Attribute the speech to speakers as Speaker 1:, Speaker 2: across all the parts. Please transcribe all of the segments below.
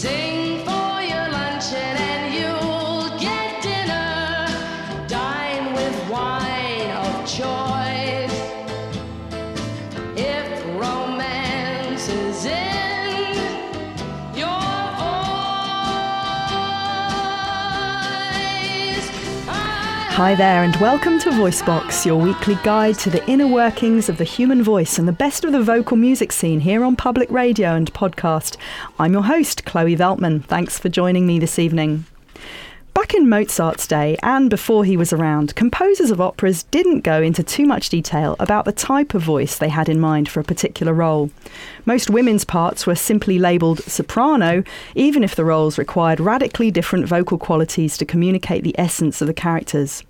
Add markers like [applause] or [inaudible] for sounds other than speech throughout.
Speaker 1: Sing
Speaker 2: Hi there, and welcome to VoiceBox, your weekly guide to the inner workings of the human voice and the best of the vocal music scene here on public radio and podcast. I'm your host, Chloe Veltman. Thanks for joining me this evening. Back in Mozart's day, and before he was around, composers of operas didn't go into too much detail about the type of voice they had in mind for a particular role. Most women's parts were simply labelled soprano, even if the roles required radically different vocal qualities to communicate the essence of the characters.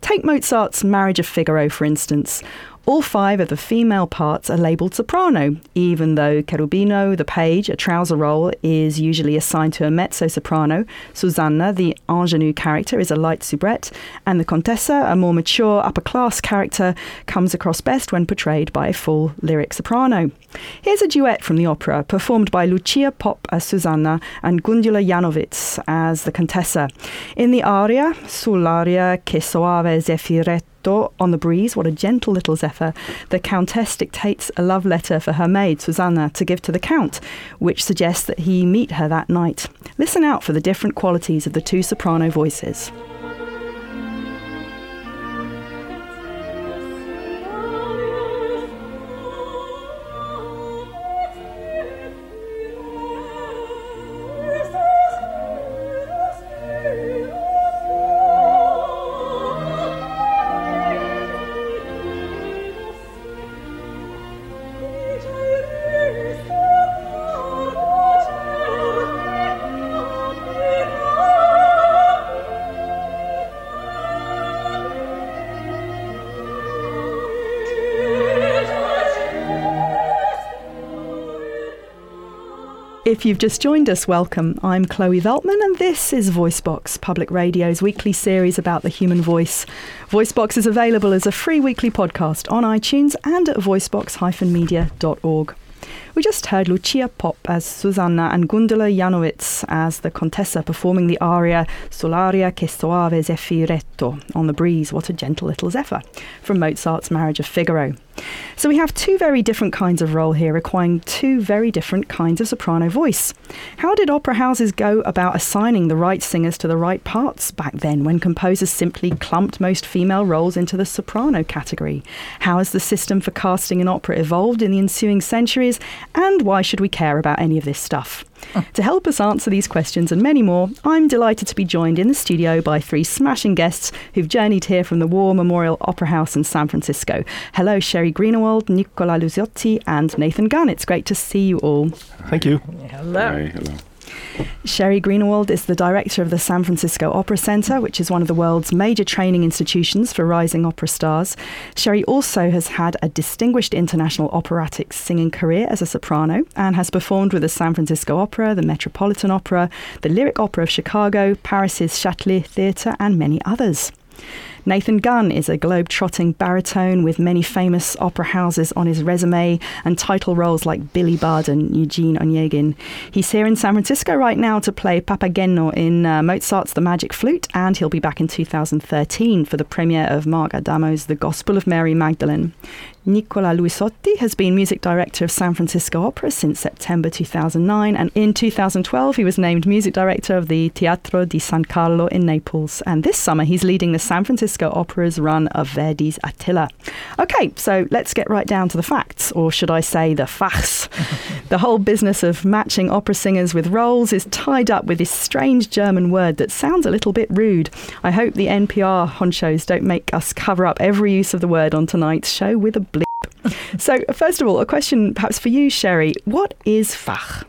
Speaker 2: Take Mozart's Marriage of Figaro, for instance. All five of the female parts are labelled soprano, even though Cherubino, the page, a trouser role, is usually assigned to a mezzo soprano. Susanna, the ingenue character, is a light soubrette, and the Contessa, a more mature upper class character, comes across best when portrayed by a full lyric soprano. Here's a duet from the opera, performed by Lucia Popp as Susanna and Gundula Janowitz as the Contessa. In the aria, Sull'aria che soave zeffiretto, on the breeze, what a gentle little zephyr, the Countess dictates a love letter for her maid, Susanna, to give to the Count, which suggests that he meet her that night. Listen out for the different qualities of the two soprano voices. If you've just joined us, welcome. I'm Chloe Veltman, and this is VoiceBox, Public Radio's weekly series about the human voice. VoiceBox is available as a free weekly podcast on iTunes and at voicebox-media.org. We just heard Lucia Popp as Susanna and Gundula Janowitz as the Contessa performing the aria Sull'aria che soave zeffiretto on the breeze, what a gentle little zephyr, from Mozart's Marriage of Figaro. So we have two very different kinds of role here, requiring two very different kinds of soprano voice. How did opera houses go about assigning the right singers to the right parts back then when composers simply clumped most female roles into the soprano category? How has the system for casting in opera evolved in the ensuing centuries, and why should we care about any of this stuff? To help us answer these questions and many more, I'm delighted to be joined in the studio by three smashing guests who've journeyed here from the War Memorial Opera House in San Francisco. Hello, Sheri Greenawald, Nicola Luisotti, and Nathan Gunn. It's great to see you all.
Speaker 3: Thank you.
Speaker 4: Hello.
Speaker 3: Hi, hello.
Speaker 2: Sheri Greenawald is the director of the San Francisco Opera Center, which is one of the world's major training institutions for rising opera stars. Sheri also has had a distinguished international operatic singing career as a soprano and has performed with the San Francisco Opera, the Metropolitan Opera, the Lyric Opera of Chicago, Paris's Châtelet Theatre, and many others. Nathan Gunn is a globe-trotting baritone with many famous opera houses on his resume and title roles like Billy Budd and Eugene Onegin. He's here in San Francisco right now to play Papageno in uh, Mozart's The Magic Flute, and he'll be back in 2013 for the premiere of Mark Adamo's The Gospel of Mary Magdalene. Nicola Luisotti has been music director of San Francisco Opera since September 2009, and in 2012 he was named music director of the Teatro di San Carlo in Naples. And this summer he's leading the San Francisco Opera's run of Verdi's Attila. Okay, so let's get right down to the facts, or should I say the Fachs. [laughs] the whole business of matching opera singers with roles is tied up with this strange German word that sounds a little bit rude. I hope the NPR honchos don't make us cover up every use of the word on tonight's show with a bleep. so, first of all, a question perhaps for you, Sheri. What is Fach?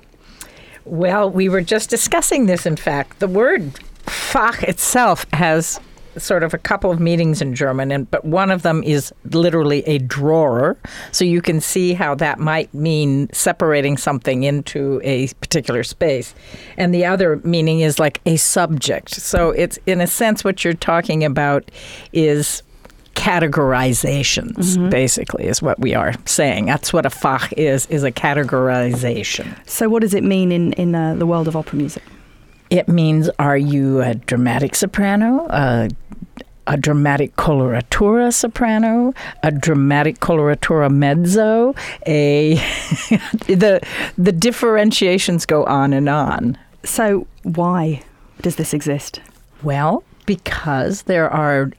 Speaker 4: Well, we were just discussing this, in fact. The word Fach itself has sort of a couple of meetings in German, and but one of them is literally a drawer. So you can see how that might mean separating something into a particular space. And the other meaning is like a subject. So it's in a sense what you're talking about is categorizations, basically, is what we are saying. That's what a Fach is, is a categorization.
Speaker 2: So, what does it mean in in uh, the world of opera music?
Speaker 4: It means are you a dramatic soprano, a, a dramatic coloratura soprano, a dramatic coloratura mezzo, a [laughs] the the differentiations go on and on.
Speaker 2: So, why does this exist?
Speaker 4: Well, because there are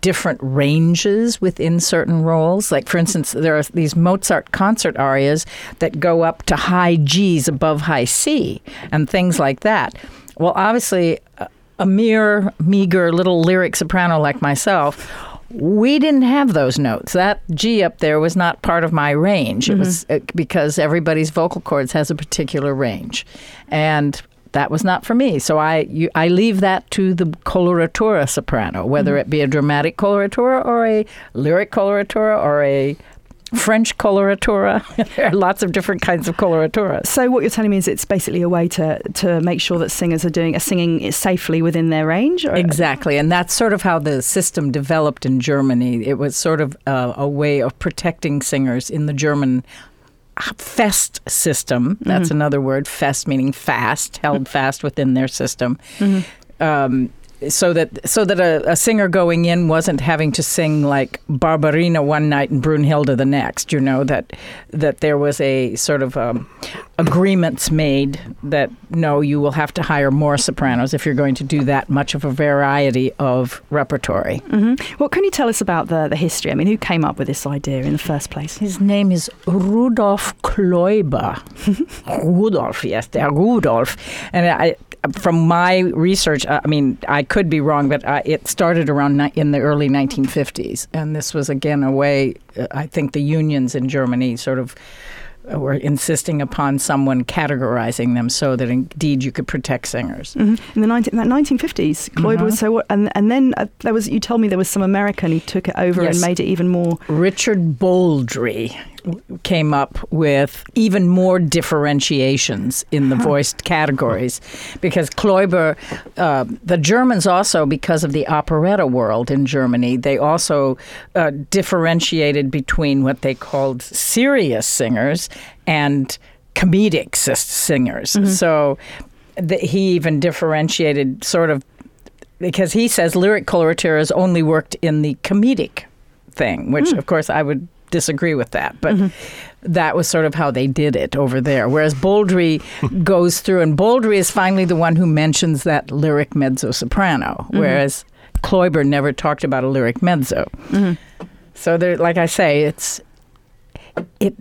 Speaker 4: different ranges within certain roles. Like, for instance, there are these Mozart concert arias that go up to high G's above high C and things like that. Well, obviously, a- mere, meager little lyric soprano like myself. We didn't have those notes. That G up there was not part of my range. It was uh, because everybody's vocal cords has a particular range, and that was not for me. So I you, I leave that to the coloratura soprano, whether it be a dramatic coloratura or a lyric coloratura or a French coloratura. [laughs] there are lots of different kinds of coloratura.
Speaker 2: So, what you're telling me is it's basically a way to to make sure that singers are doing are singing safely within their range. Or?
Speaker 4: Exactly, and that's sort of how the system developed in Germany. It was sort of uh, a way of protecting singers in the German fest system. That's another word. Fest meaning fast, held [laughs] fast within their system. Um, so that so that a, a singer going in wasn't having to sing like Barbarina one night and Brunhilde the next. You know that that there was a sort of um, agreements made that no, you will have to hire more sopranos if you're going to do that much of a variety of repertory.
Speaker 2: What can you tell us about the the history? I mean, who came up with this idea in the first place?
Speaker 4: His name is Rudolf Kloiber. [laughs] Rudolf, yes, der Rudolf. And I, from my research, uh, I mean, I could be wrong, but uh, it started around ni- in the early 1950s. And this was, again, a way, uh, I think the unions in Germany sort of uh, were insisting upon someone categorizing them so that indeed you could protect singers.
Speaker 2: Mhm. In the 19, that 1950s, Kloiber was so. And and then uh, there was. You told me there was some American who took it over
Speaker 4: Yes.
Speaker 2: and made it even more.
Speaker 4: Richard Boldrey came up with even more differentiations in the voiced categories. Because Kloiber, uh, the Germans also, because of the operetta world in Germany, they also uh, differentiated between what they called serious singers and comedic singers. So th- he even differentiated sort of because he says lyric coloraturas only worked in the comedic thing, which of course I would disagree with that, but mm-hmm. that was sort of how they did it over there. Whereas Boldrey [laughs] goes through, and Boldrey is finally the one who mentions that lyric mezzo soprano, mm-hmm. whereas Kloiber never talked about a lyric mezzo. Mm-hmm. So there, like I say, it's it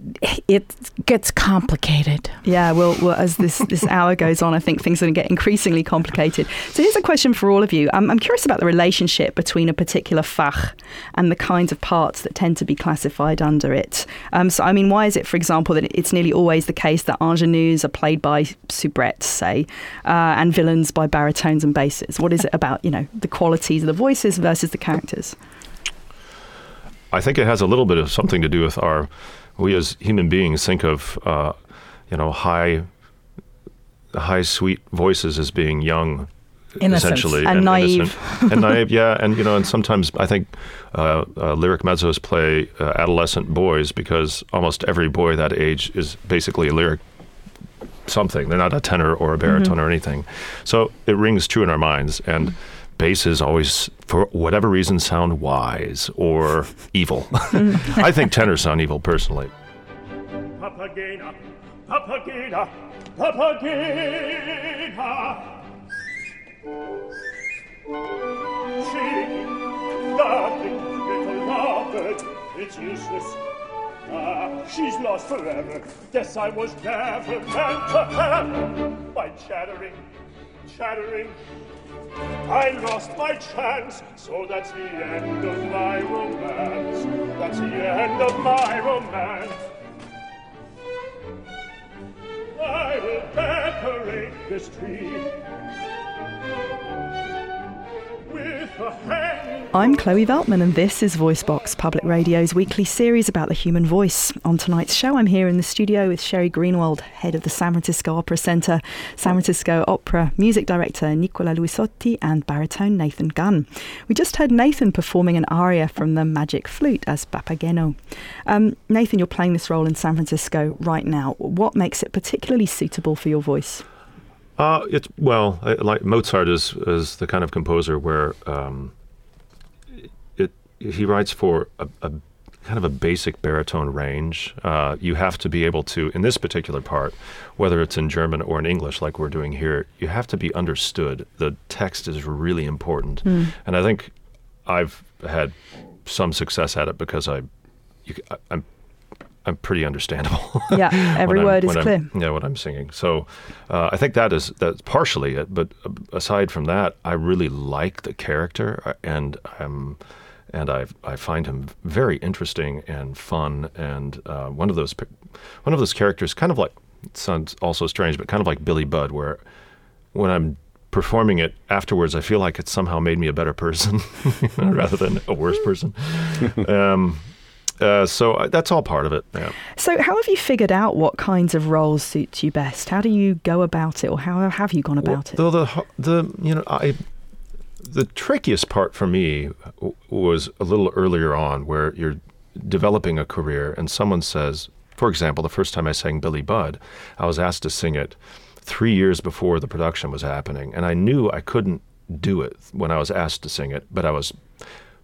Speaker 4: it gets complicated.
Speaker 2: Yeah, well, well as this, this [laughs] hour goes on, I think things are going to get increasingly complicated. So here's a question for all of you. I'm, I'm curious about the relationship between a particular fach and the kinds of parts that tend to be classified under it. Um, so, I mean, why is it, for example, that it's nearly always the case that ingenues are played by soubrettes, say, uh, and villains by baritones and basses? What is it about, you know, the qualities of the voices versus the characters?
Speaker 3: I think it has a little bit of something to do with our. We as human beings think of, uh, you know, high, high sweet voices as being young,
Speaker 4: Innocence.
Speaker 3: essentially,
Speaker 2: And naive.
Speaker 3: innocent. [laughs] and naive. Yeah, and you know, and sometimes I think uh, uh, lyric mezzos play uh, adolescent boys because almost every boy that age is basically a lyric something. They're not a tenor or a baritone or anything. So it rings true in our minds. And basses always, for whatever reason, sound wise or evil. [laughs] I think tenors sound evil personally.
Speaker 5: Papagena, Papagena, Papagena. Sing, darling, little lovebird, it's useless. Ah, she's lost forever. Guess I was never meant to have. By chattering, chattering, I lost my chance. So that's the end of my romance. That's the end of my romance. I will decorate this tree.
Speaker 2: I'm Chloe Veltman, and this is VoiceBox, Public Radio's weekly series about the human voice. On tonight's show, I'm here in the studio with Sheri Greenawald, head of the San Francisco Opera Center, San Francisco Opera music director Nicola Luisotti, and baritone Nathan Gunn. We just heard Nathan performing an aria from the Magic Flute as Papageno. Um, Nathan, you're playing this role in San Francisco right now. What makes it particularly suitable for your voice?
Speaker 3: Uh, it's well, I, like Mozart is is the kind of composer where um, it he writes for a, a kind of a basic baritone range. Uh, you have to be able to, in this particular part, whether it's in German or in English, like we're doing here, you have to be understood. The text is really important, and I think I've had some success at it because I, you, I I'm. I'm pretty understandable. [laughs]
Speaker 2: Yeah, every word is clear.
Speaker 3: I'm, yeah, what I'm singing. So uh, I think that is that's partially it. But uh, aside from that, I really like the character, uh, and I'm and I I find him very interesting and fun, and uh, one of those one of those characters, kind of like it sounds also strange, but kind of like Billy Budd, where when I'm performing it afterwards, I feel like it somehow made me a better person [laughs] rather than a worse person. [laughs] um, uh, so I, that's all part of it. Yeah.
Speaker 2: So, how have you figured out what kinds of roles suit you best? How do you go about it, or how have you gone about it?
Speaker 3: Though the the you know I the trickiest part for me w- was a little earlier on, where you're developing a career, and someone says, for example, the first time I sang Billy Budd, I was asked to sing it three years before the production was happening, and I knew I couldn't do it when I was asked to sing it, but I was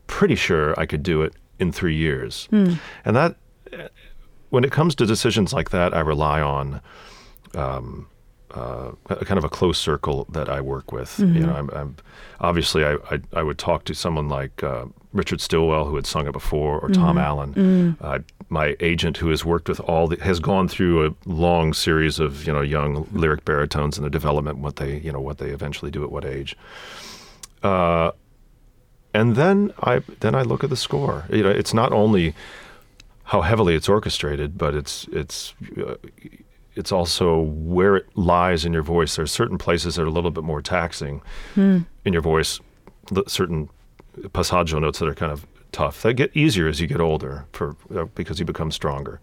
Speaker 3: pretty sure I could do it in three years, and that when it comes to decisions like that, I rely on um, uh, a kind of a close circle that I work with. You know, I'm, I'm obviously I, I I would talk to someone like uh, Richard Stilwell who had sung it before, or Tom Allen. Uh, my agent who has worked with all the, has gone through a long series of you know young lyric baritones and the development, what they you know what they eventually do at what age. And then I then I look at the score. You know, it's not only how heavily it's orchestrated, but it's it's uh, it's also where it lies in your voice. There's certain places that are a little bit more taxing in your voice. Certain passaggio notes that are kind of tough. They get easier as you get older, for uh, because you become stronger.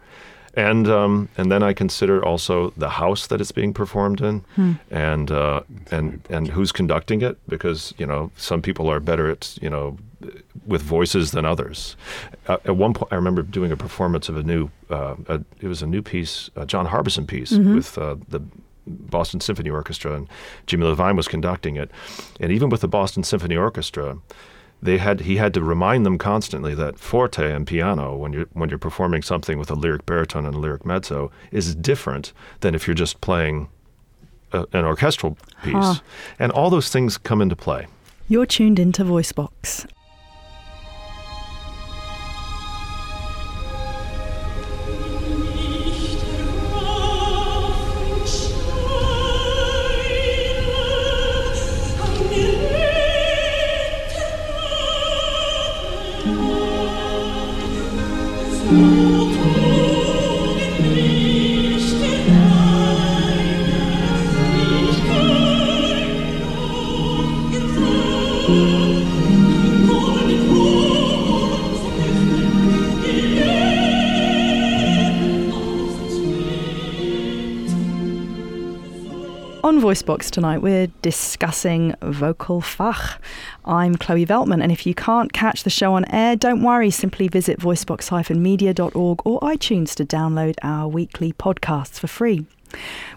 Speaker 3: And um, and then I consider also the house that it's being performed in, and uh, and and who's conducting it, because you know some people are better at you know with voices than others. Uh, at one point, I remember doing a performance of a new, uh, a, it was a new piece, a John Harbison piece with uh, the Boston Symphony Orchestra, and Jimmy Levine was conducting it. And even with the Boston Symphony Orchestra, they had he had to remind them constantly that forte and piano, when you're when you're performing something with a lyric baritone and a lyric mezzo, is different than if you're just playing a, an orchestral piece. And all those things come into play.
Speaker 2: You're tuned into VoiceBox. VoiceBox tonight, we're discussing vocal fach. I'm Chloe Veltman, and if you can't catch the show on air, don't worry. Simply visit voicebox-media.org or iTunes to download our weekly podcasts for free.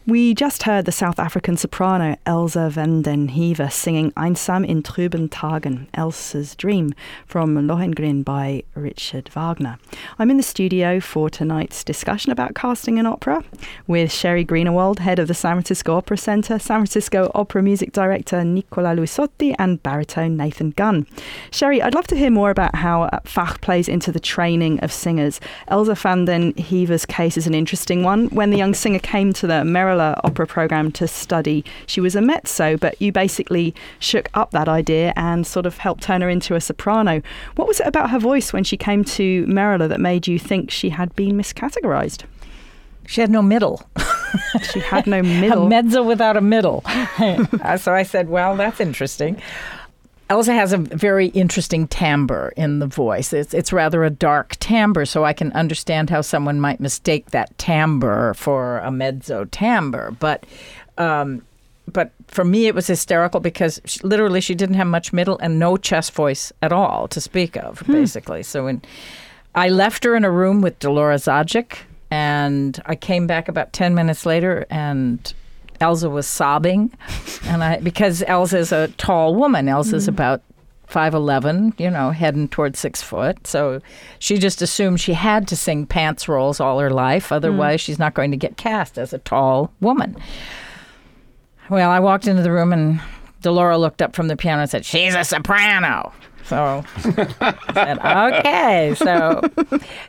Speaker 2: We just heard the South African soprano Elza van den Heever singing Einsam in trüben Tagen, Elsa's Dream, from Lohengrin by Richard Wagner. I'm in the studio for tonight's discussion about casting in opera with Sheri Greenawald, head of the San Francisco Opera Center, San Francisco Opera music director Nicola Luisotti, and baritone Nathan Gunn. Sheri, I'd love to hear more about how uh, Fach plays into the training of singers. Elza van den Heever's case is an interesting one. When the young singer came to the Merola Opera program to study, she was a mezzo, but you basically shook up that idea and sort of helped turn her into a soprano. What was it about her voice when she came to Merola that made you think she had been miscategorized?
Speaker 4: She had no middle. [laughs]
Speaker 2: She had no middle.
Speaker 4: a mezzo without a middle. [laughs] So I said, well, that's interesting. Elza has a very interesting timbre in the voice. It's, it's rather a dark timbre, so I can understand how someone might mistake that timbre for a mezzo timbre. But, um, but for me, it was hysterical because she, literally she didn't have much middle and no chest voice at all to speak of, basically. So when I left her in a room with Dolora Zajick, and I came back about ten minutes later, and Elza was sobbing, and I because Elza is a tall woman. Elza's mm-hmm. about five eleven, you know, heading towards six foot. So she just assumed she had to sing pants roles all her life, mm. otherwise she's not going to get cast as a tall woman. Well, I walked into the room and Dolora looked up from the piano and said, "She's a soprano." So I said, "Okay." So,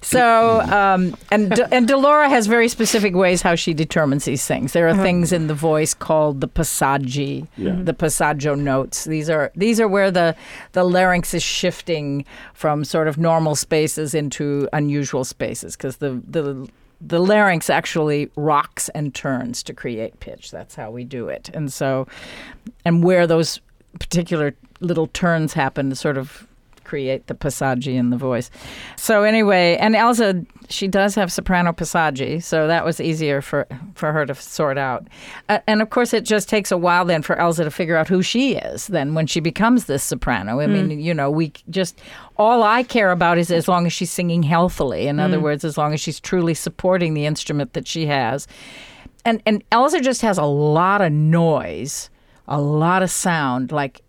Speaker 4: so um, and De- and Dolora has very specific ways how she determines these things. There are things in the voice called the passaggi, the passaggio notes. These are these are where the the larynx is shifting from sort of normal spaces into unusual spaces because the the the larynx actually rocks and turns to create pitch. That's how we do it. And so, and where those particular little turns happen to sort of create the passaggi in the voice. So anyway, and Elza, she does have soprano passaggi, so that was easier for for her to sort out. Uh, and of course, it just takes a while then for Elza to figure out who she is. Then when she becomes this soprano, I mean, you know, we just all I care about is as long as she's singing healthily. In other words, as long as she's truly supporting the instrument that she has. And and Elza just has a lot of noise, a lot of sound, like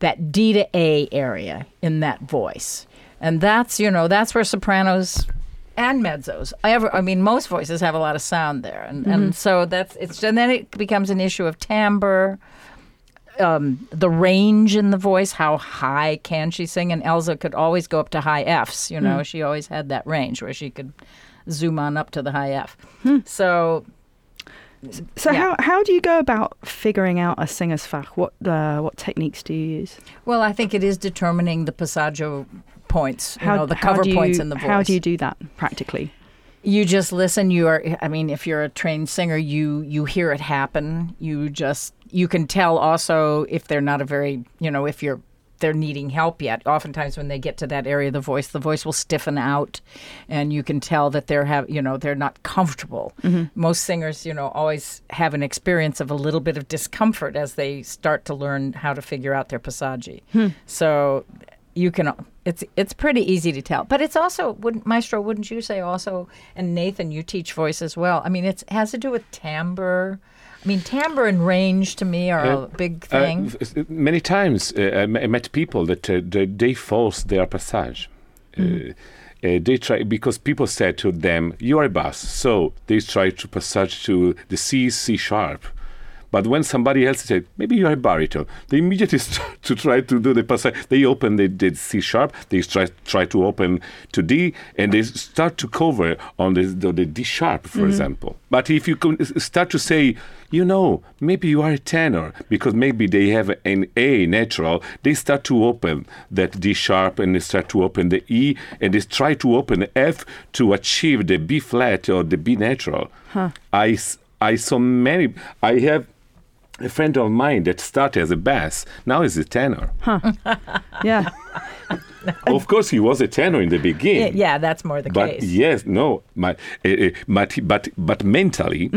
Speaker 4: that D to A area in that voice. And that's, you know, that's where sopranos and mezzos. I ever I mean most voices have a lot of sound there. And and mm-hmm. so that's it's and then it becomes an issue of timbre, um, the range in the voice, how high can she sing? And Elza could always go up to high Fs, you know, mm. she always had that range where she could zoom on up to the high F. Hmm. So
Speaker 2: So
Speaker 4: Yeah.
Speaker 2: how how do you go about figuring out a singer's fach? What uh, what techniques do you use?
Speaker 4: well, I think it is determining the passaggio points, you know, the cover
Speaker 2: you,
Speaker 4: points in the voice.
Speaker 2: How do you do that practically?
Speaker 4: you just listen you are i mean if you're a trained singer you you hear it happen you just you can tell also if they're not a very you know if you're they're needing help yet. Oftentimes when they get to that area of the voice the voice will stiffen out and you can tell that they're have you know they're not comfortable. Mm-hmm. Most singers you know always have an experience of a little bit of discomfort as they start to learn how to figure out their passaggi hmm. so you can it's it's pretty easy to tell. But it's also wouldn't maestro wouldn't you say also and nathan you teach voice as well. I mean it has to do with timbre i mean timbre and range to me are a big
Speaker 6: Uh,
Speaker 4: thing
Speaker 6: f- many times uh, I met people that uh, they, they force their passage. Uh, uh, they try because people said to them, "You are a bass," so they try to passage to the C, C sharp. But when somebody else said, maybe you're a baritone, they immediately [laughs] start to try to do the passage. They open the, the C sharp, they try, try to open to D, and they start to cover on the, the, the D sharp, for example. But if you can start to say, you know, maybe you are a tenor, because maybe they have an A natural, they start to open that D sharp and they start to open the E, and they try to open the F to achieve the B flat or the B natural. I I saw many, I have a friend of mine that started as a bass, now is a tenor. [laughs]
Speaker 2: Yeah. [laughs]
Speaker 6: of course, he was a tenor in the beginning.
Speaker 4: yeah that's more the
Speaker 6: But
Speaker 4: case
Speaker 6: yes, no, my, uh, uh, but but but mentally,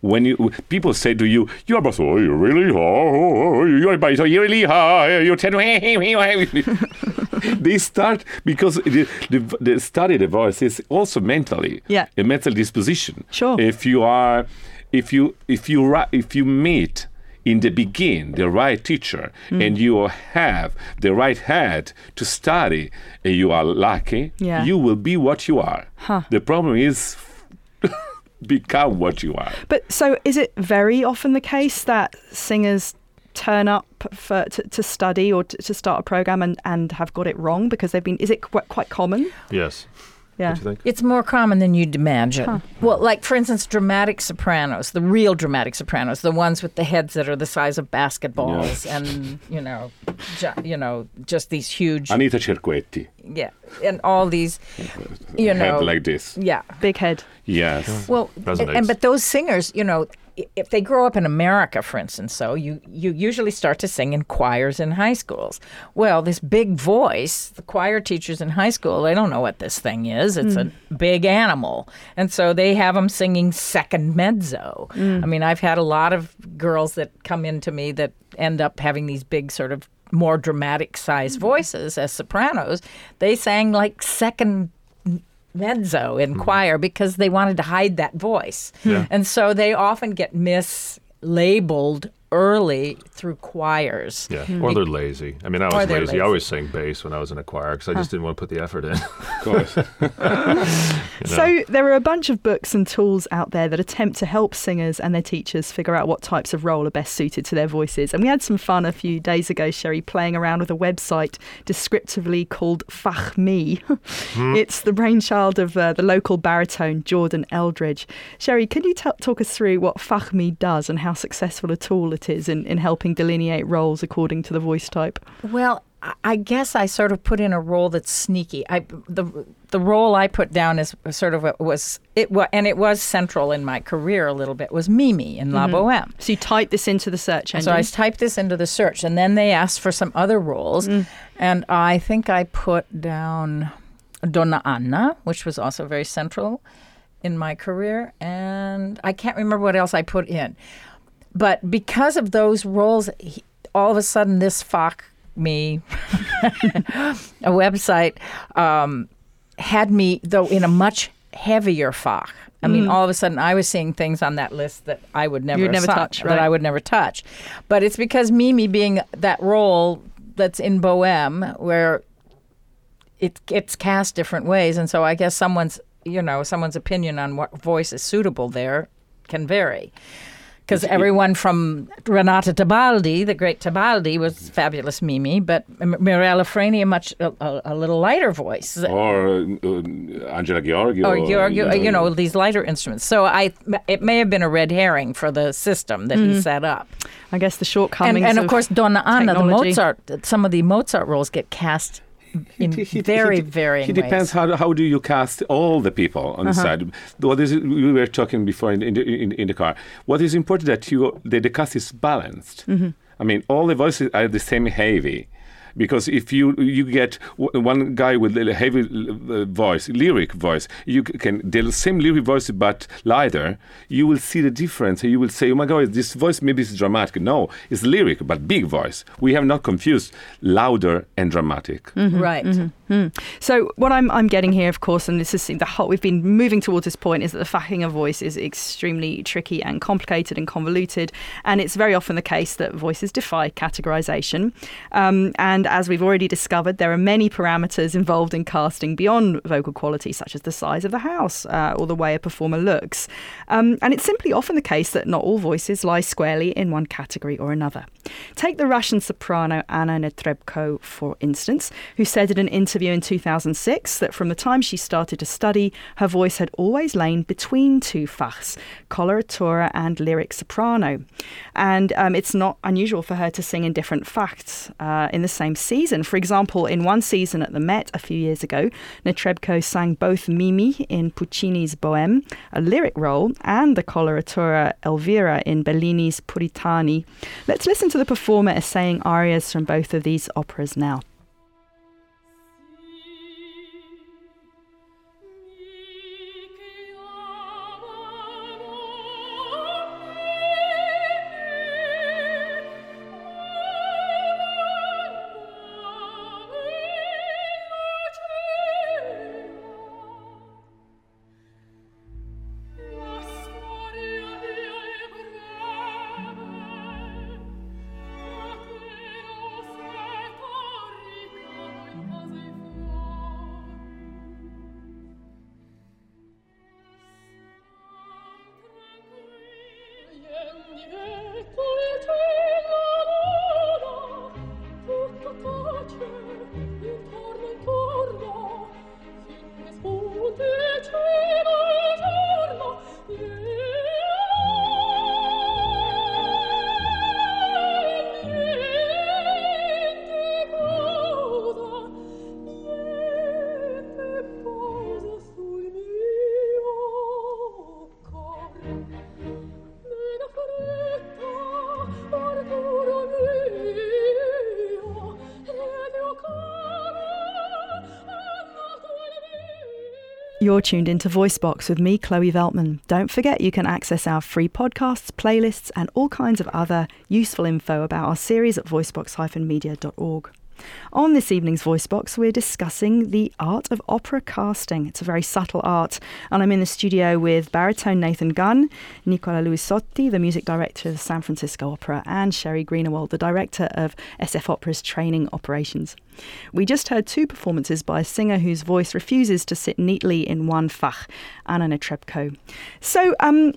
Speaker 6: when you people say to you, "You are bass, oh, you're really high, you're bass, oh, you're really high, you're tenor," [laughs] they start because the, the, the study the voice is also mentally
Speaker 2: Yeah.
Speaker 6: a mental disposition.
Speaker 2: Sure.
Speaker 6: If you are, if you if you if you meet in the begin the right teacher
Speaker 2: Hmm.
Speaker 6: and you have the right head to study and you are lucky
Speaker 2: Yeah.
Speaker 6: you will be what you are the problem is [laughs] become what you are
Speaker 2: But so is it very often the case that singers turn up for to, to study or to, to start a program and, and have got it wrong because they've been is it quite, quite common?
Speaker 3: Yes.
Speaker 2: Yeah.
Speaker 3: What do you think?
Speaker 4: It's more common than you'd imagine. Well, like for instance, dramatic sopranos, the real dramatic sopranos, the ones with the heads that are the size of basketballs, and you know, ju- you know, just these huge,
Speaker 6: Anita Cerquetti
Speaker 4: yeah, and all these, you know,
Speaker 6: head like this
Speaker 4: yeah.
Speaker 2: Big head.
Speaker 6: yes
Speaker 4: Well,
Speaker 3: Resonates.
Speaker 4: and but those singers, you know, i- if they grow up in America, for instance, so you, you usually start to sing in choirs in high schools. Well, this big voice, the choir teachers in high school, they don't know what this thing is. It's a hmm. big animal. And so they have them singing second mezzo. Hmm. I mean, I've had a lot of girls that come into me that end up having these big sort of more dramatic sized hmm. voices as sopranos. They sang like second mezzo in mm-hmm. choir because they wanted to hide that voice.
Speaker 3: Yeah.
Speaker 4: And so they often get mislabeled early through choirs.
Speaker 3: Yeah, or they're lazy. I mean, I was lazy.
Speaker 4: lazy.
Speaker 3: I always sang bass when I was in a choir because I just didn't want to put the effort in.
Speaker 6: Of course. [laughs]
Speaker 2: So there are a bunch of books and tools out there that attempt to help singers and their teachers figure out what types of role are best suited to their voices. And we had some fun a few days ago, Sheri, playing around with a website descriptively called Fachme. It's the brainchild of uh, the local baritone Jordan Eldredge. Sheri, can you t- talk us through what Fachme does and how successful a tool it is in, in helping delineate roles according to the voice type?
Speaker 4: Well, I- guess I sort of put in a role that's sneaky. I the the role I put down is sort of a, was it was and it was central in my career a little bit was Mimi in La mm-hmm. Boheme.
Speaker 2: So you type this into the search engine.
Speaker 4: So I typed this into the search, and then they asked for some other roles, mm. and I think I put down Donna Anna, which was also very central in my career, and I can't remember what else I put in. But because of those roles, he, all of a sudden, this fuck me, [laughs] a website, um, had me though in a much heavier fach. I mean, all of a sudden, I was seeing things on that list that I would never,
Speaker 2: never
Speaker 4: saw-
Speaker 2: touch,
Speaker 4: that. I would never touch. But it's because Mimi being that role that's in Bohème, where it gets cast different ways, and so I guess someone's you know someone's opinion on what voice is suitable there can vary. Because everyone from Renata Tebaldi, the great Tebaldi, was fabulous Mimi, but Mirella Freni, a much a, a, little lighter voice.
Speaker 6: or uh, Angela Gheorghiu.
Speaker 4: or Gheorghiu, you know, these lighter instruments. So I, it may have been a red herring for the system that he set up.
Speaker 2: I guess the
Speaker 4: And,
Speaker 2: shortcomings
Speaker 4: and of course, Donna Anna, the. Mozart, some of the Mozart roles get cast in very
Speaker 6: he,
Speaker 4: varying
Speaker 6: It depends
Speaker 4: ways.
Speaker 6: how how do you cast all the people on the uh-huh. side. What is we were talking before in, in, the, in, in the car. What is important that you the, the cast is balanced. Mm-hmm. I mean, all the voices are the same heavy. Because if you you get w- one guy with a heavy uh, voice, lyric voice, you c- can the same lyric voice but lighter, you will see the difference. You will say, "Oh my God, this voice maybe is dramatic." No, it's lyric but big voice. We have not confused louder and dramatic.
Speaker 4: Right.
Speaker 2: So what I'm I'm getting here, of course, and this is the whole we've been moving towards this point, is that the faching of voice is extremely tricky and complicated and convoluted, and it's very often the case that voices defy categorization. Um, and as we've already discovered, there are many parameters involved in casting beyond vocal quality, such as the size of the house uh, or the way a performer looks. Um, and it's simply often the case that not all voices lie squarely in one category or another. Take the Russian soprano Anna Netrebko, for instance, who said in an interview in 2006 that from the time she started to study, her voice had always lain between two fachs, coloratura and lyric soprano. And um, it's not unusual for her to sing in different fachs uh, in the same season. For example, in one season at the Met a few years ago, Netrebko sang both Mimi in Puccini's Bohème, a lyric role, and the coloratura Elvira in Bellini's Puritani. Let's listen to the performer essaying arias from both of these operas now. You're tuned into Voicebox with me, Chloe Veltman. Don't forget you can access our free podcasts, playlists, and all kinds of other useful info about our series at voicebox-media.org. On this evening's Voicebox, we're discussing the art of opera casting. It's a very subtle art, and I'm in the studio with baritone Nathan Gunn, Nicola Luisotti, the music director of the San Francisco Opera, and Sheri Greenawald, the director of SF Opera's training operations. We just heard two performances by a singer whose voice refuses to sit neatly in one fach, Anna Netrebko. So, um,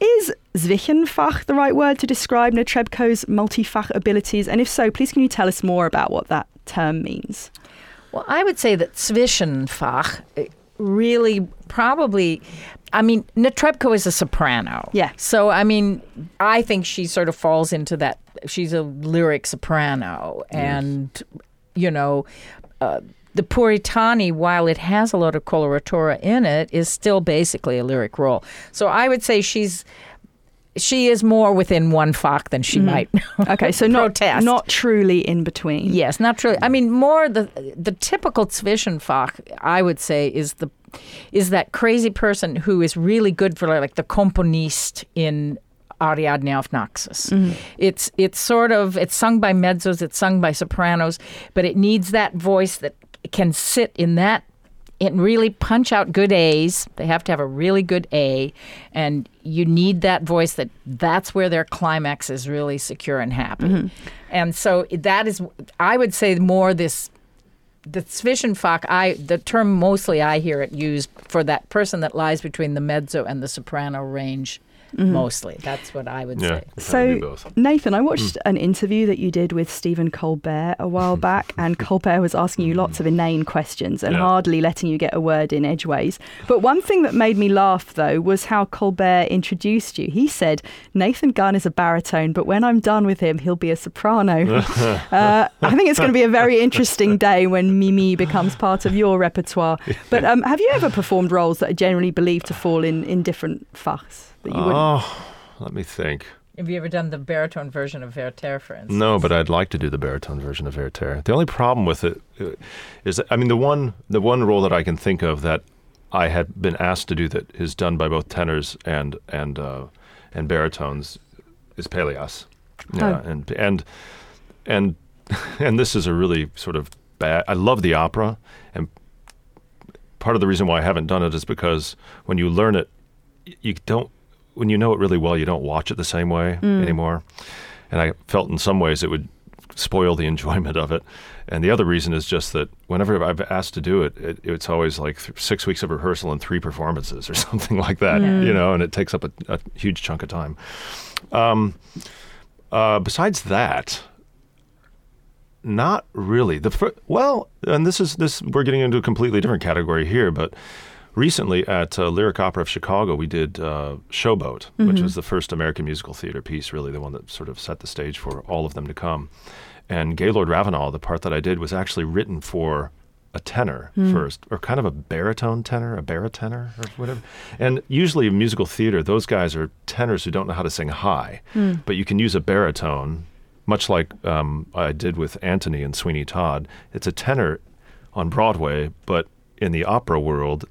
Speaker 2: is Zwischenfach the right word to describe Netrebko's multi-fach abilities? And if so, please can you tell us more about what that term means?
Speaker 4: Well, I would say that Zwischenfach uh, really probably. I mean, Netrebko is a soprano.
Speaker 2: Yeah.
Speaker 4: So, I mean, I think she sort of falls into that. She's a lyric soprano. And, you know, uh, the Puritani, while it has a lot of coloratura in it, is still basically a lyric role. So I would say she's. She is more within one fach than she mm-hmm. might.
Speaker 2: Okay, so [laughs] not
Speaker 4: protest.
Speaker 2: not truly in between.
Speaker 4: Yes, not truly. I mean, more the the typical Zwischenfach, I would say, is the is that crazy person who is really good for like the componist in Ariadne auf Naxos. Mm-hmm. It's it's sort of it's sung by mezzos, it's sung by sopranos, but it needs that voice that can sit in that and really punch out good A's. They have to have a really good A, and you need that voice that that's where their climax is really secure and happy. Mm-hmm. And so that is, I would say, more this. The Zwischenfach, I the term mostly I hear it used for that person that lies between the mezzo and the soprano range. Mostly, that's what I would
Speaker 3: Yeah.
Speaker 4: say.
Speaker 3: we're trying to do
Speaker 2: So. Nathan, I watched an interview that you did with Stephen Colbert a while [laughs] back, and Colbert was asking you lots of inane questions and
Speaker 3: Yeah.
Speaker 2: hardly letting you get a word in edgeways. But one thing that made me laugh, though, was how Colbert introduced you. He said, Nathan Gunn is a baritone, but when I'm done with him, he'll be a soprano. [laughs] uh, I think it's going to be a very interesting day when Mimi becomes part of your repertoire. [laughs] But um, have you ever performed roles that are generally believed to fall in, in different fachs? That you wouldn't?
Speaker 3: Oh, let me think.
Speaker 4: Have you ever done the baritone version of Werther, for instance?
Speaker 3: No, but I'd like to do the baritone version of Werther. The only problem with it uh, that I mean the one the one role that I can think of that I had been asked to do that is done by both tenors and and uh, and baritones is Pelléas. Yeah,
Speaker 2: Oh.
Speaker 3: and and and [laughs] and this is a really sort of bad. I love the opera, and part of the reason why I haven't done it is because when you learn it, you don't. When you know it really well, you don't watch it the same way anymore. And I felt in some ways it would spoil the [laughs] enjoyment of it. And the other reason is just that whenever I've asked to do it, it it's always like th- six weeks of rehearsal and three performances or [laughs] something like that, you know, and it takes up a, a huge chunk of time. Um, uh, besides that, not really. The fir- well, and this is this we're getting into a completely different category here, but recently at uh, Lyric Opera of Chicago, we did uh, Showboat, which was the first American musical theater piece, really the one that sort of set the stage for all of them to come. And Gaylord Ravenel, the part that I did, was actually written for a tenor first, or kind of a baritone tenor, a baritenor, or whatever. And usually in musical theater, those guys are tenors who don't know how to sing high, but you can use a baritone, much like um, I did with Anthony and Sweeney Todd. It's a tenor on Broadway, but in the opera world,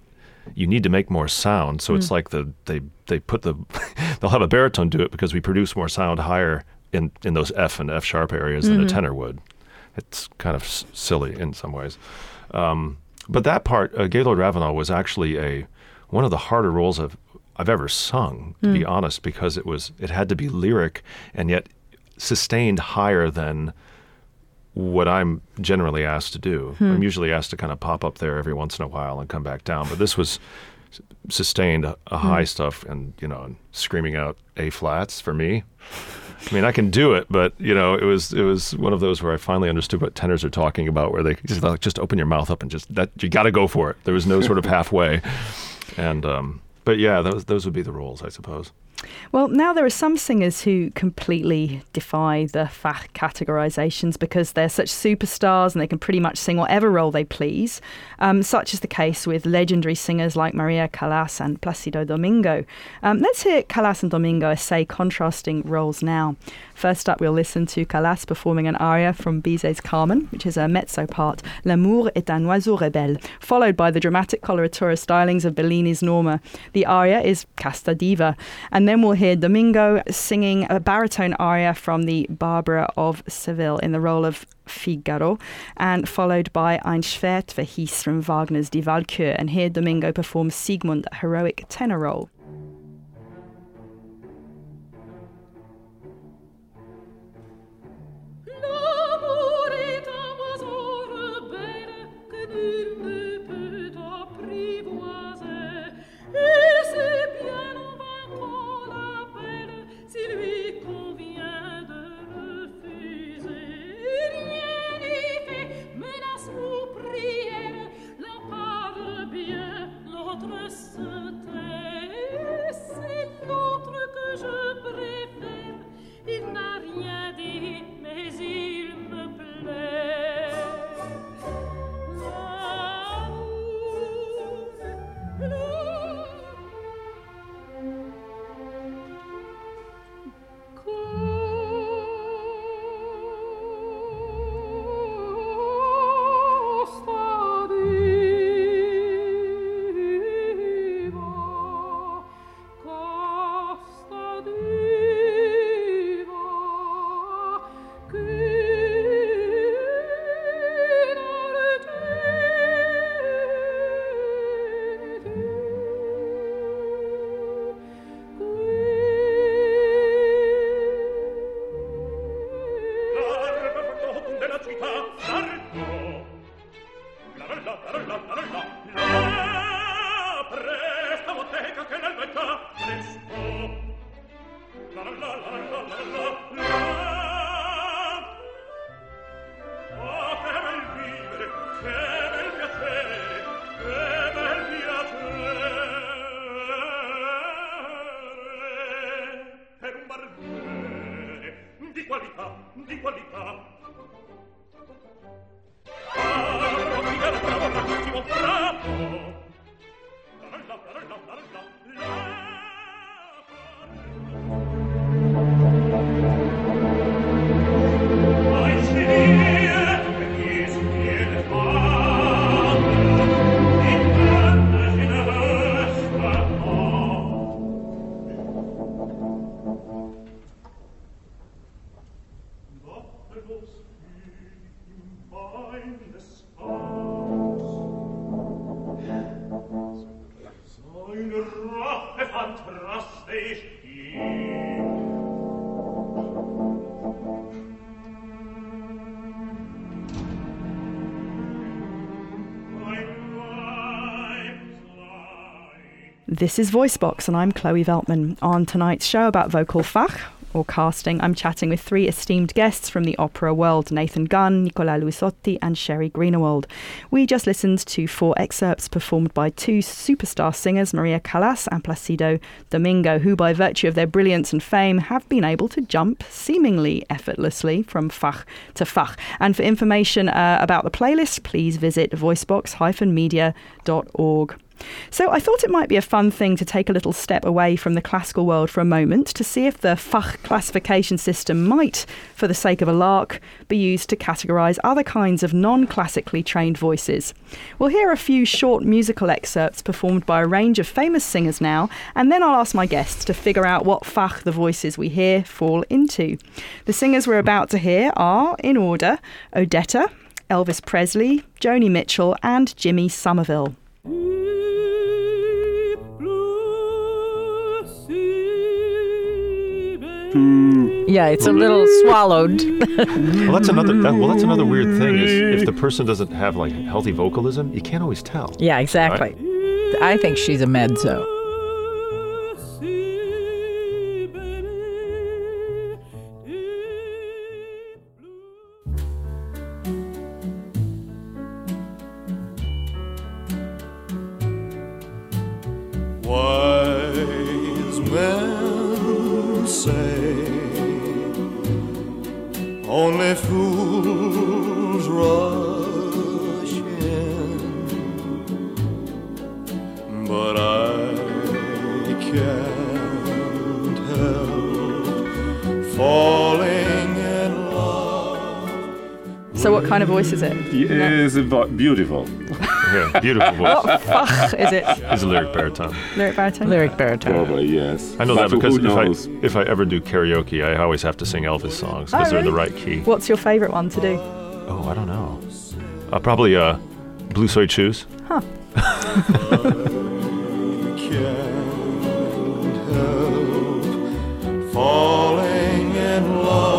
Speaker 3: you need to make more sound. So it's like the they they put the [laughs] they'll have a baritone do it because we produce more sound higher in in those F and F sharp areas than a tenor would. It's kind of s- silly in some ways. Um, but that part, uh, Gaylord Ravenel was actually a one of the harder roles I've I've ever sung, to be honest, because it was it had to be lyric and yet sustained higher than what I'm generally asked to do. I'm usually asked to kind of pop up there every once in a while and come back down, but this was sustained a, a high stuff and you know and screaming out A flats for me. I mean, I can do it, but you know, it was it was one of those where I finally understood what tenors are talking about, where they just like, just open your mouth up and just that you got to go for it. There was no sort of [laughs] halfway, and um, but yeah, those those would be the roles, I suppose.
Speaker 2: Well, now there are some singers who completely defy the Fach categorizations because they're such superstars and they can pretty much sing whatever role they please, um, such is the case with legendary singers like Maria Callas and Placido Domingo. Um, let's hear Callas and Domingo essay contrasting roles now. First up, we'll listen to Callas performing an aria from Bizet's Carmen, which is a mezzo part, L'amour est un oiseau rebelle, followed by the dramatic coloratura stylings of Bellini's Norma. The aria is Casta Diva. And then we'll hear Domingo singing a baritone aria from the Barber of Seville in the role of Figaro, and followed by Ein Schwert Schwertverhies from Wagner's Die Walküre. And here Domingo performs Siegmund, a heroic tenor role.
Speaker 5: qualità, di qualità. Ah, bravo, figaro, bravo, bravissimo, bravo!
Speaker 2: This is Voicebox, and I'm Chloe Veltman. On tonight's show about vocal fach, or casting, I'm chatting with three esteemed guests from the opera world Nathan Gunn, Nicola Luisotti, and Sheri Greenawald. We just listened to four excerpts performed by two superstar singers, Maria Callas and Placido Domingo, who, by virtue of their brilliance and fame, have been able to jump seemingly effortlessly from fach to fach. And for information uh, about the playlist, please visit voicebox-media.org. So I thought it might be a fun thing to take a little step away from the classical world for a moment to see if the Fach classification system might, for the sake of a lark, be used to categorise other kinds of non-classically trained voices. We'll hear a few short musical excerpts performed by a range of famous singers now, and then I'll ask my guests to figure out what Fach the voices we hear fall into. The singers we're about to hear are, in order, Odetta, Elvis Presley, Joni Mitchell, and Jimmy Somerville.
Speaker 4: Hmm, yeah, it's a little swallowed. [laughs]
Speaker 3: Well, that's another. That, well, that's another weird thing. Is if the person doesn't have like healthy vocalism, you can't always tell.
Speaker 4: yeah, exactly. I think she's a mezzo.
Speaker 2: So what kind of voice is it?
Speaker 6: Yes, vo- beautiful.
Speaker 3: Yeah, beautiful voice.
Speaker 2: What Fach is it?
Speaker 3: It's a lyric baritone.
Speaker 2: Lyric baritone?
Speaker 4: Lyric baritone.
Speaker 6: Probably, yes.
Speaker 3: I know
Speaker 6: But
Speaker 3: that because if I if I ever do karaoke, I always have to sing Elvis songs because
Speaker 2: Oh,
Speaker 3: they're in the right key.
Speaker 2: What's your favourite one to do?
Speaker 3: Oh, I don't know. Uh, probably uh, Blue Suede Shoes.
Speaker 7: Can't [laughs] falling in love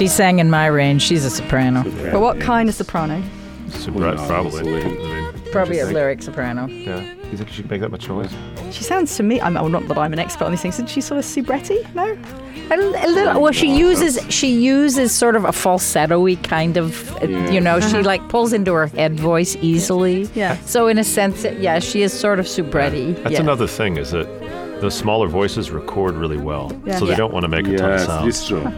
Speaker 4: She sang in my range. She's a soprano.
Speaker 2: But what kind of soprano?
Speaker 3: Super,
Speaker 6: knows?
Speaker 3: probably. I mean,
Speaker 4: Probably a
Speaker 3: think?
Speaker 4: lyric soprano.
Speaker 3: yeah. You think she could make that much noise?
Speaker 2: She sounds to me, I'm well, not that I'm an expert on these things, isn't she sort of soubretti? No?
Speaker 4: A, a little. Well, she uses she uses sort of a falsetto-y kind of. uh,
Speaker 6: Yeah.
Speaker 4: You know, she like pulls into her head voice easily.
Speaker 2: Yeah.
Speaker 4: So in a sense, it- yeah, she is sort of soubretti.
Speaker 3: That's
Speaker 4: yeah.
Speaker 3: another thing is that the smaller voices record really well,
Speaker 2: Yeah.
Speaker 3: so they
Speaker 4: Yeah.
Speaker 3: don't want to make a ton of
Speaker 6: Yes,
Speaker 3: sound.
Speaker 6: it's true.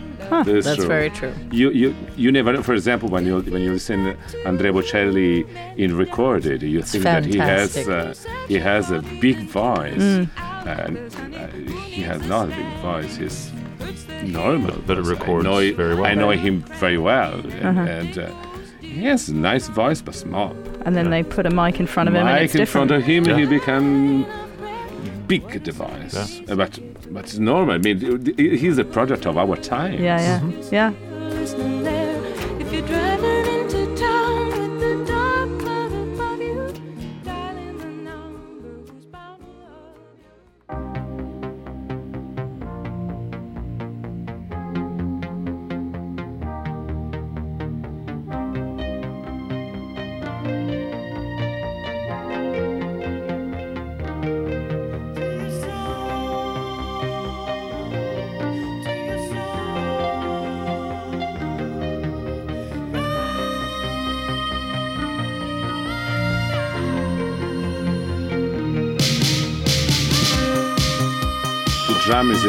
Speaker 6: That's,
Speaker 4: That's
Speaker 6: true.
Speaker 4: very true.
Speaker 6: You, you, you never, for example, when you when you listen Andrea Bocelli in recorded, you think that he has uh, he has a big voice,
Speaker 2: Mm.
Speaker 6: and uh, he has not a big voice. He's normal,
Speaker 3: But- but it
Speaker 6: I
Speaker 3: records
Speaker 6: know,
Speaker 3: very well.
Speaker 6: I know him very well, and,
Speaker 2: Uh-huh.
Speaker 6: and uh, he has a nice voice, but small.
Speaker 2: And then they put a mic in front of him and
Speaker 6: Mike
Speaker 2: it's
Speaker 6: in
Speaker 2: different.
Speaker 6: front of him,
Speaker 3: Yeah.
Speaker 6: he become big device. Uh, But but it's normal. I mean, he's a product of our time.
Speaker 2: yeah, yeah,
Speaker 8: mm-hmm.
Speaker 6: yeah.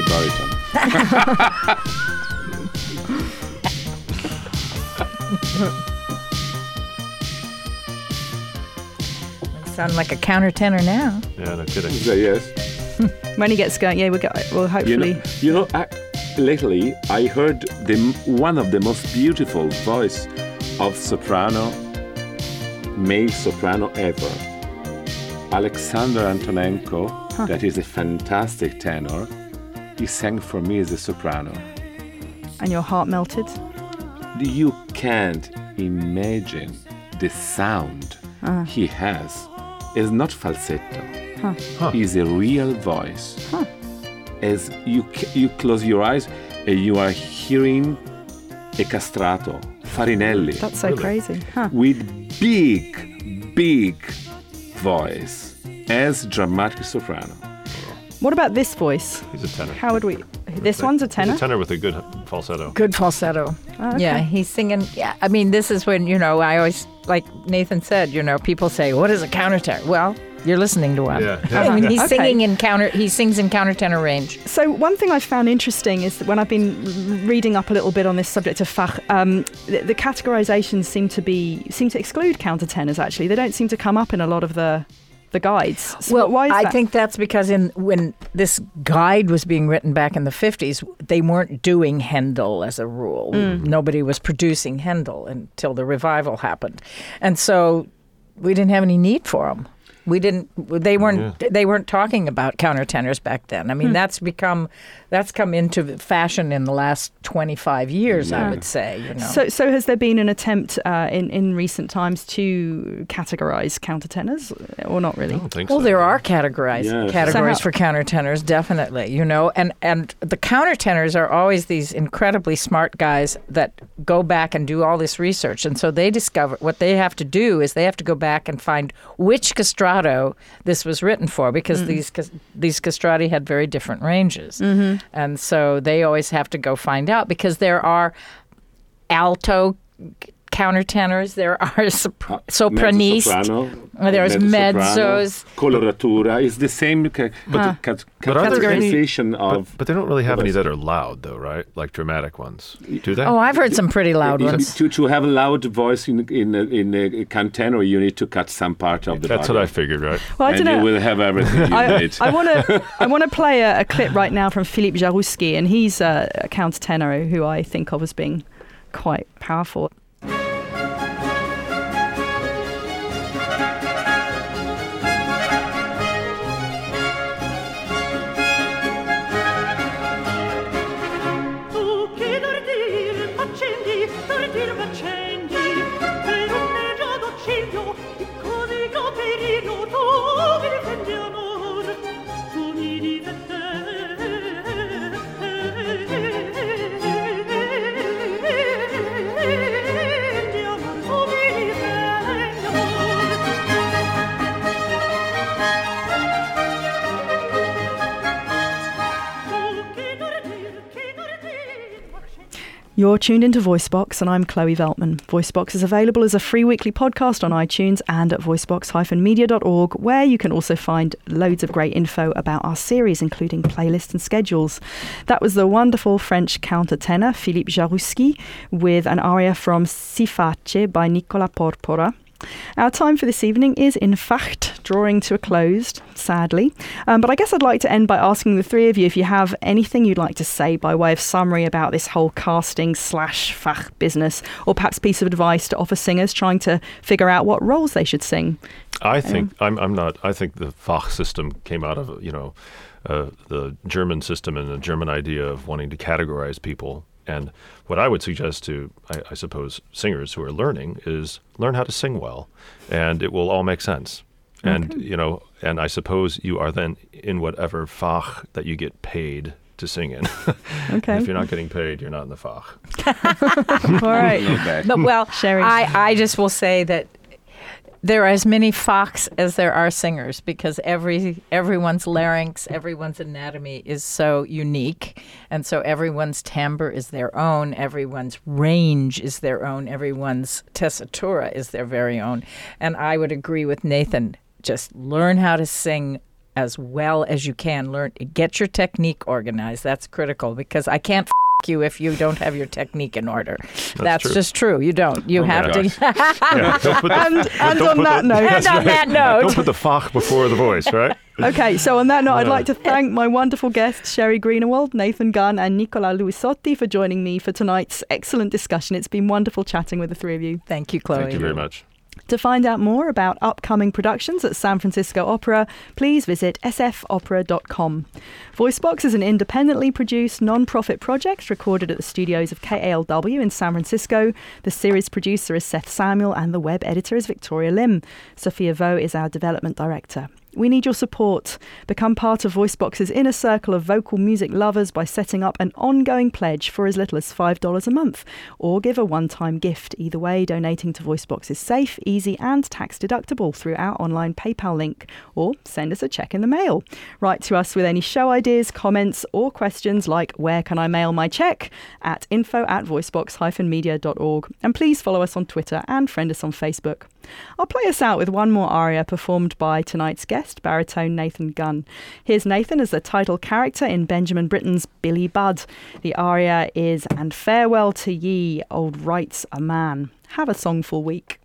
Speaker 6: Drum baritone. [laughs]
Speaker 4: Sound like a countertenor now.
Speaker 3: Yeah, no kidding.
Speaker 6: So, yes. [laughs]
Speaker 2: When he gets going, yeah, we'll, go, we'll
Speaker 6: You
Speaker 2: hopefully.
Speaker 6: know, you know I, lately I heard the, one of the most beautiful voice of soprano, male soprano ever. Alexander Antonenko, that is a fantastic tenor. He sang for me as a soprano.
Speaker 2: and your heart melted.
Speaker 6: You can't imagine the sound ah. he has. It's not falsetto. It's a real voice. As you you close your eyes and you are hearing a castrato, Farinelli,
Speaker 2: That's so crazy. Huh.
Speaker 6: with big, big voice as dramatic soprano.
Speaker 2: What about this voice?
Speaker 3: He's a tenor.
Speaker 2: How would we? This one's a tenor.
Speaker 3: He's a tenor with a good falsetto.
Speaker 4: Good falsetto.
Speaker 2: Oh, okay.
Speaker 4: Yeah, he's singing. Yeah, I mean, this is when you know. I always like Nathan said. You know, people say, "What is a countertenor?" Well, you're listening to one.
Speaker 3: Yeah,
Speaker 4: I mean, he's
Speaker 2: Okay.
Speaker 4: singing in counter. He sings in countertenor range.
Speaker 2: So one thing I found interesting is that when I've been reading up a little bit on this subject of Fach, um, the, the categorizations seem to be seem to exclude countertenors. Actually, they don't seem to come up in a lot of the the guides. So
Speaker 4: Well,
Speaker 2: why is
Speaker 4: I
Speaker 2: that?
Speaker 4: think that's because in when this guide was being written back in the 50s, they weren't doing Handel as a rule.
Speaker 2: Mm.
Speaker 4: Nobody was producing Handel until the revival happened. And so we didn't have any need for them. We didn't they weren't they weren't talking about countertenors back then. I mean,
Speaker 2: Hmm.
Speaker 4: that's become that's come into fashion in the last 25 years, I would say, you know.
Speaker 2: So, so has there been an attempt uh, in in recent times to categorize countertenors, or not really?
Speaker 3: I don't think
Speaker 4: Well,
Speaker 3: so.
Speaker 4: there are categorized
Speaker 6: Yes.
Speaker 4: categories
Speaker 2: So
Speaker 4: for countertenors, definitely. You know, and and the countertenors are always these incredibly smart guys that go back and do all this research, and so they discover what they have to do is they have to go back and find which castrato this was written for, because mm. these cas- these castrati had very different ranges, mm-hmm. and so they always have to go find out because there are alto countertenors. There are [laughs] sop-
Speaker 6: Uh,
Speaker 4: sopranistes.
Speaker 6: mezzo-soprano,
Speaker 4: Uh, there's mezzos.
Speaker 6: Coloratura. is the same ca- ca- ca-
Speaker 3: But are there any-
Speaker 6: categorization
Speaker 3: But, but they don't really have any that are loud, though, right? Like dramatic ones. Do they?
Speaker 4: Oh, I've heard some pretty loud
Speaker 6: to,
Speaker 4: ones.
Speaker 6: to, to have a loud voice in in a, in a cantenor, you need to cut some part of the
Speaker 3: That's
Speaker 6: body.
Speaker 3: what I figured, right?
Speaker 2: Well, I
Speaker 6: and
Speaker 2: don't know.
Speaker 6: you will have everything you
Speaker 2: I,
Speaker 6: need. [laughs]
Speaker 2: I want to I want to play a, a clip right now from Philippe Jaroussky, and he's a, a countertenor who I think of as being quite powerful. You're tuned into Voicebox, and I'm Chloe Veltman. Voicebox is available as a free weekly podcast on iTunes and at voicebox-media.org, where you can also find loads of great info about our series, including playlists and schedules. That was the wonderful French countertenor Philippe Jaroussky with an aria from Siface by Nicola Porpora. Our time for this evening is in fact drawing to a close, sadly. Um, but I guess I'd like to end by asking the three of you if you have anything you'd like to say by way of summary about this whole casting slash fach business, or perhaps piece of advice to offer singers trying to figure out what roles they should sing.
Speaker 3: I think I'm, I'm not. I think the Fach system came out of you know uh, the German system and the German idea of wanting to categorize people. And what I would suggest to, I, I suppose, singers who are learning is learn how to sing well, and it will all make sense. And you know, and I suppose you are then in whatever Fach that you get paid to sing in. [laughs]
Speaker 2: Okay.
Speaker 3: if you're not getting paid, you're not in the Fach. [laughs]
Speaker 2: All right.
Speaker 6: Not bad.
Speaker 4: But well,
Speaker 2: Sheri.
Speaker 4: I, I just will say that there are as many Fachs as there are singers because every everyone's larynx, everyone's anatomy is so unique, and so everyone's timbre is their own, everyone's range is their own, everyone's tessitura is their very own. And I would agree with Nathan. Just learn how to sing as well as you can. Learn get your technique organized. That's critical because I can't. F- you if you don't have your technique in order. That's,
Speaker 3: true.
Speaker 4: just true. You don't. You
Speaker 3: Oh
Speaker 4: have to. [laughs]
Speaker 3: Yeah, don't put the,
Speaker 2: And, and on that
Speaker 3: the-
Speaker 2: note,
Speaker 4: and on that
Speaker 3: don't
Speaker 4: note,
Speaker 3: put the Fach before the voice, right?
Speaker 2: Okay, so on that note, I'd like to thank my wonderful guests, Sheri Greenawald, Nathan Gunn, and Nicola Luisotti for joining me for tonight's excellent discussion. It's been wonderful chatting with the three of you.
Speaker 4: thank you, Chloe.
Speaker 3: Thank you very much.
Speaker 2: To find out more about upcoming productions at San Francisco Opera, please visit sfopera.com. Voicebox is an independently produced non-profit project recorded at the studios of KALW in San Francisco. The series producer is Seth Samuel and the web editor is Victoria Lim. Sophia Vo is our development director. We need your support. Become part of Voicebox's inner circle of vocal music lovers by setting up an ongoing pledge for as little as $5 a month, or give a one time gift. Either way, donating to Voicebox is safe, easy, and tax deductible through our online PayPal link, or send us a check in the mail. Write to us with any show ideas, comments, or questions like Where can I mail my check? at info at voicebox-media.org. And please follow us on Twitter and friend us on Facebook. I'll play us out with one more aria performed by tonight's guest, baritone Nathan Gunn. Here's Nathan as the title character in Benjamin Britten's Billy Budd. The aria is And Farewell to Ye, Old Rights a Man. Have a songful week.